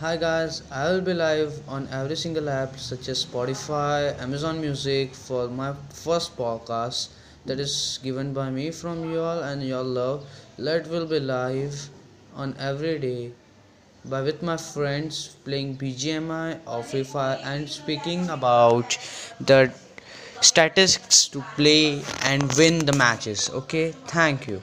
Hi guys, I will be live on every single app such as Spotify, Amazon Music for my first podcast that is given by me from you all and your love. Let will be live on every day by with my friends playing BGMI or FIFA and speaking about the statistics to play and win the matches. Okay, thank you.